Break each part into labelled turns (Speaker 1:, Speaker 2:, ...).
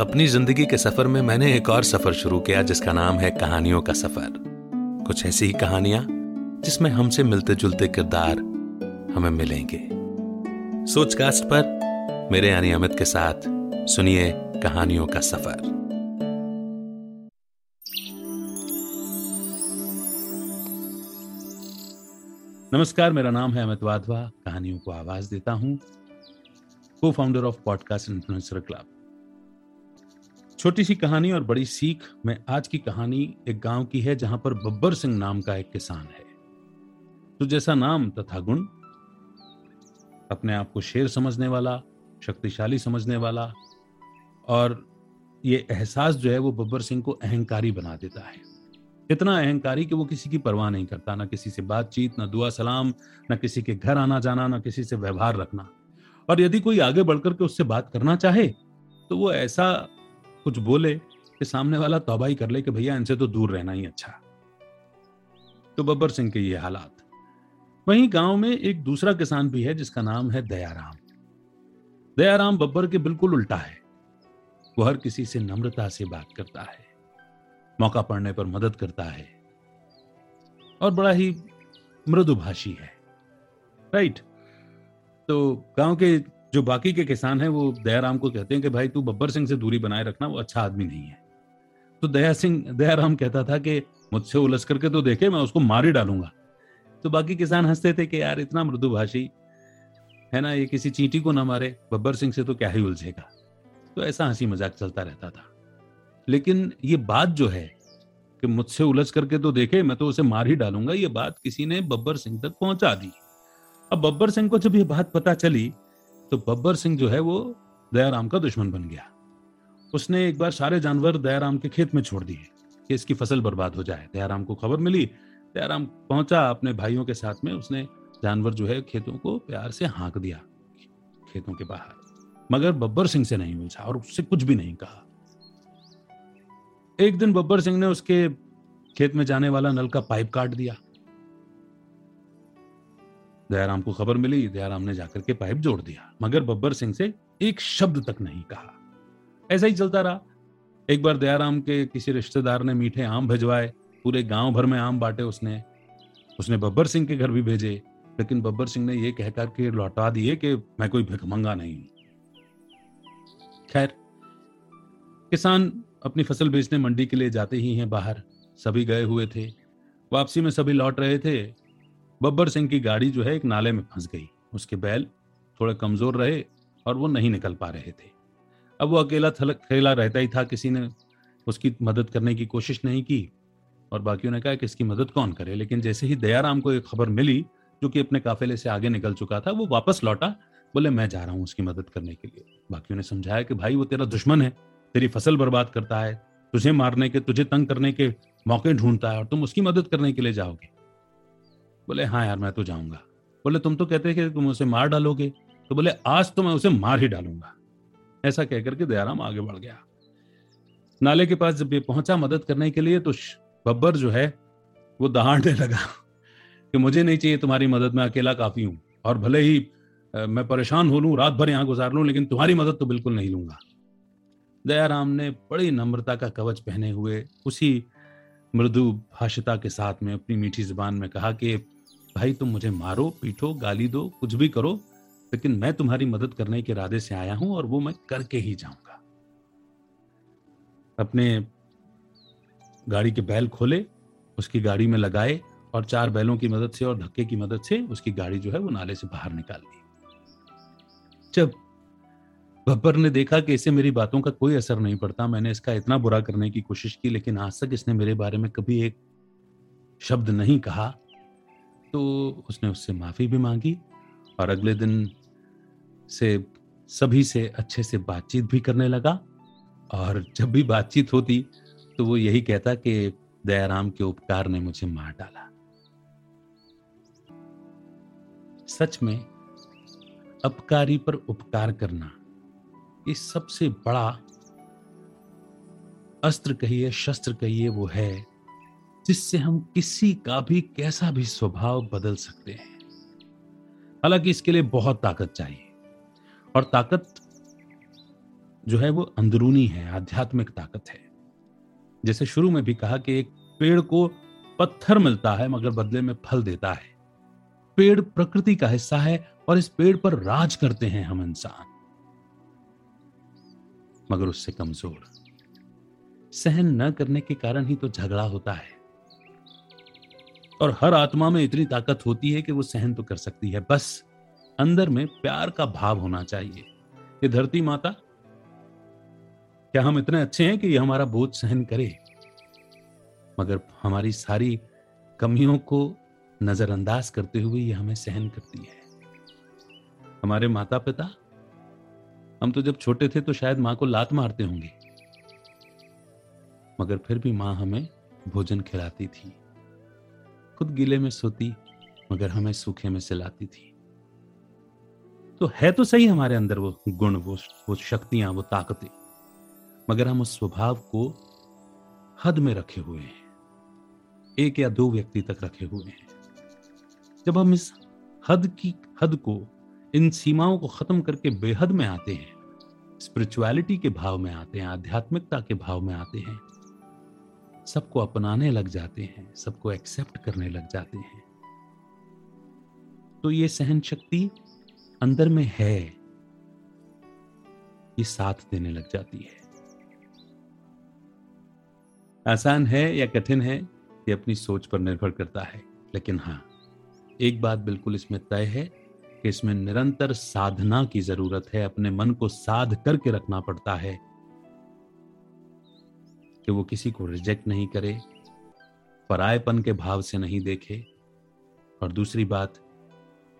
Speaker 1: अपनी ज़िंदगी के सफ़र में मैंने एक और सफ़र शुरू किया, जिसका नाम है कहानियों का सफ़र। कुछ ऐसी ही कहानियाँ, जिसमें हमसे मिलते जुलते किरदार हमें मिलेंगे। सोचकास्ट पर मेरे यानी अमित के साथ सुनिए कहानियों का सफ़र। नमस्कार, मेरा नाम है अमित वाधवा। कहानियों को आवाज़ देता हूँ। को founder of podcast influencer club छोटी सी कहानी और बड़ी सीख में आज की कहानी एक गाँव की है जहाँ पर बब्बर सिंह नाम का एक किसान है। तो जैसा नाम तथा गुण, अपने आप को शेर समझने वाला, शक्तिशाली समझने वाला, और ये एहसास जो है वो बब्बर सिंह को अहंकारी बना देता है। इतना अहंकारी कि वो किसी की परवाह नहीं करता, ना किसी से बातचीत, ना दुआ सलाम, ना किसी के घर आना जाना, ना किसी से व्यवहार रखना। और यदि कोई आगे बढ़कर के उससे बात करना चाहे तो वो ऐसा कुछ बोले कि सामने वाला तौबाई कर ले कि भैया इनसे तो दूर रहना ही अच्छा। तो बब्बर सिंह के ये हालात। वहीं गाँव में एक दूसरा किसान भी है जिसका नाम है दयाराम। दयाराम बब्बर के बिल्कुल उल्टा है। वो हर किसी से नम्रता से बात करता है। मौका पड़ने पर मदद करता है। और बड़ा ही मृदुभाषी है। राइट? तो गाँव के जो बाकी के किसान हैं, वो दयाराम को कहते हैं कि, भाई, तू बब्बर सिंह से दूरी बनाए रखना, वो अच्छा आदमी नहीं है। तो दया सिंह, दयाराम कहता था कि, मुझसे उलझ करके तो देखे, मैं उसको मार ही डालूँगा। तो बाकी किसान हँसते थे कि, यार, इतना मृदुभाषी, है ना, ये किसी चींटी को ना मारे, बब्बर सिंह से तो क्या ही उलझेगा? तो ऐसा हँसी मज़ाक चलता रहता था। लेकिन ये बात जो है कि मुझसे उलझ करके तो देखे, मैं तो उसे मार ही डालूँगा, ये बात किसी ने बब्बर सिंह तक पहुँचा दी। अब बब्बर सिंह को जब ये बात पता चली तो बब्बर सिंह जो है वो दयाराम का दुश्मन बन गया। उसने एक बार सारे जानवर दयाराम के खेत में छोड़ दिए कि इसकी फ़सल बर्बाद हो जाए। दयाराम को खबर मिली। दयाराम पहुँचा अपने भाइयों के साथ में। उसने जानवर जो है खेतों को प्यार से हाँक दिया, खेतों के बाहर। मगर बब्बर सिंह से नहीं पूछा और उससे कुछ भी नहीं कहा। एक दिन बब्बर सिंह ने उसके खेत में जाने वाला नल का पाइप काट दिया। दयाराम को खबर मिली, दयाराम ने जाकर के पाइप जोड़ दिया, मगर बब्बर सिंह से एक शब्द तक नहीं कहा। ऐसा ही चलता रहा। एक बार दयाराम के किसी रिश्तेदार ने मीठे आम भिजवाए, पूरे गाँव भर में आम बांटे उसने। उसने बब्बर सिंह के घर भी भेजे, लेकिन बब्बर सिंह ने यह कहकर के लौटा दिए कि मैं कोई भिकमंगा नहीं। खैर, किसान अपनी फ़सल बेचने मंडी के लिए जाते ही हैं बाहर। सभी गए हुए थे। वापसी में सभी लौट रहे थे। बब्बर सिंह की गाड़ी जो है एक नाले में फंस गई। उसके बैल थोड़े कमज़ोर रहे और वो नहीं निकल पा रहे थे। अब वो अकेला खेला रहता ही था, किसी ने उसकी मदद करने की कोशिश नहीं की और बाकियों ने कहा कि इसकी मदद कौन करे? लेकिन जैसे ही दयाराम को एक खबर मिली जो कि अपने काफिले से आगे निकल चुका था, वो वापस लौटा, बोले, मैं जा रहा हूँ उसकी मदद करने के लिए। बाकियों ने समझाया कि, भाई, वो तेरा दुश्मन है, तेरी फ़सल बर्बाद करता है, तुझे मारने के, तुझे तंग करने के मौके ढूंढता है और तुम उसकी मदद करने के लिए जाओगे। बोले हाँ यार, मैं तो जाऊँगा। बोले, तुम तो कहते कि तुम उसे मार डालोगे? तो बोले, आज तो मैं उसे मार ही डालूँगा। ऐसा कहकर के दयाराम आगे बढ़ गया। नाले के पास जब ये पहुँचा मदद करने के लिए तो बब्बर जो है, वो दहाड़ने लगा कि मुझे नहीं चाहिए तुम्हारी मदद, मैं अकेला काफ़ी हूँ और भले ही मैं परेशान हो लूँ, रात भर यहाँ गुजार लूँ, लेकिन तुम्हारी मदद तो बिल्कुल नहीं लूँगा। दयाराम ने बड़ी नम्रता का कवच पहने हुए उसी मृदु भाषिता के साथ में अपनी मीठी ज़ुबान में कहा कि भाई तुम मुझे मारो, पीटो, गाली दो, कुछ भी करो, लेकिन मैं तुम्हारी मदद करने के इरादे से आया हूँ और वो मैं करके ही जाऊँगा। अपने गाड़ी के बैल खोले, उसकी गाड़ी में लगाए और चार बैलों की मदद से और धक्के की मदद से उसकी गाड़ी जो है वो नाले से बाहर निकाल दी। जब बब्बर ने देखा कि इसे मेरी बातों का कोई असर नहीं पड़ता, मैंने इसका इतना बुरा करने की कोशिश की, लेकिन आज तक इसने मेरे बारे में कभी एक शब्द नहीं कहा। तो उसने उससे माफ़ी भी मांगी और अगले दिन से सभी से अच्छे से बातचीत भी करने लगा। और जब भी बातचीत होती तो वो यही कहता कि दयाराम के उपकार ने मुझे मार डाला। सच में, अपकारी पर उपकार करना, ये सबसे बड़ा अस्त्र कहिए, शस्त्र कहिए वो है जिससे हम किसी का भी कैसा भी स्वभाव बदल सकते हैं। हालाँकि इसके लिए बहुत ताकत चाहिए और ताकत जो है वो अंदरूनी है, आध्यात्मिक ताकत है। जैसे शुरू में भी कहा कि एक पेड़ को पत्थर मिलता है मगर बदले में फल देता है। पेड़ प्रकृति का हिस्सा है और इस पेड़ पर राज करते हैं हम इंसान। मगर उससे कमज़ोर। सहन न करने के कारण ही तो झगड़ा होता है। और हर आत्मा में इतनी ताकत होती है कि वो सहन तो कर सकती है। बस अंदर में प्यार का भाव होना चाहिए ये धरती माता, क्या हम इतने अच्छे हैं कि ये हमारा बोझ सहन करे? मगर हमारी सारी कमियों को नजरअंदाज करते हुए ये हमें सहन करती है। हमारे माता पिता हम तो जब छोटे थे तो शायद माँ को लात मारते होंगे, मगर फिर भी माँ हमें भोजन खिलाती थी। खुद गीले में सोती, मगर हमें सूखे में सिलाती थी। तो है तो सही हमारे अंदर वो गुण, वो वो शक्तियाँ, वो ताकतें, मगर हम उस स्वभाव को हद में रखे हुए हैं। एक या दो व्यक्ति तक रखे हुए हैं। जब हम इस हद की, हद को, इन सीमाओं को खत्म करके बेहद में आते हैं स्पिरिचुअलिटी के भाव में आते हैं, आध्यात्मिकता के भाव में आते हैं सबको अपनाने लग जाते हैं, सबको एक्सेप्ट करने लग जाते हैं। तो ये सहन शक्ति अंदर में है, ये साथ देने लग जाती है। आसान है या कठिन है, ये अपनी सोच पर निर्भर करता है, लेकिन हाँ एक बात बिल्कुल इसमें तय है कि इसमें निरंतर साधना की ज़रूरत है, अपने मन को साध करके रखना पड़ता है कि वो किसी को रिजेक्ट नहीं करे, परायपन के भाव से नहीं देखे। और दूसरी बात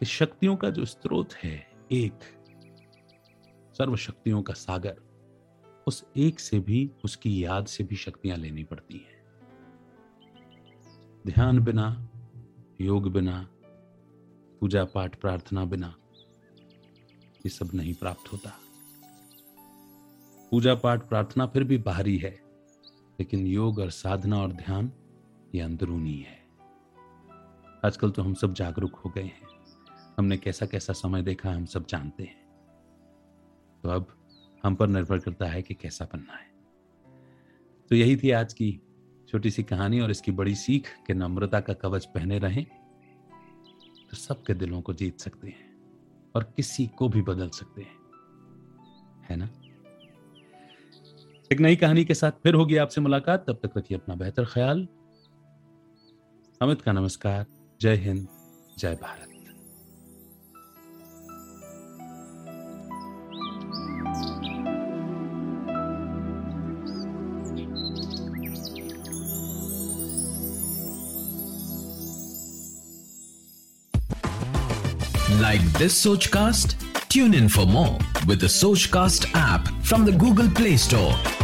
Speaker 1: कि शक्तियों का जो स्रोत है, एक सर्व शक्तियों का सागर, उस एक से भी उसकी याद से भी शक्तियाँ लेनी पड़ती हैं। ध्यान बिना, योग बिना, पूजा पाठ प्रार्थना बिना, ये सब नहीं प्राप्त होता। पूजा पाठ प्रार्थना फिर भी बाहरी है। लेकिन योग और साधना और ध्यान ये अंदरूनी है। आजकल तो हम सब जागरूक हो गए हैं। हमने कैसा कैसा समय देखा हम सब जानते हैं। तो अब हम पर निर्भर करता है कि कैसा बनना है। तो यही थी आज की छोटी सी कहानी और इसकी बड़ी सीख कि नम्रता का कवच पहने रहें तो सबके दिलों को जीत सकते हैं और किसी को भी बदल सकते हैं। है ना? एक नई कहानी के साथ फिर होगी आपसे मुलाकात तब तक रखिए अपना बेहतर ख्याल अमित का नमस्कार जय हिंद जय Bharat
Speaker 2: Like this Sochcast? Tune in for more with the Sochcast app from the Google Play Store.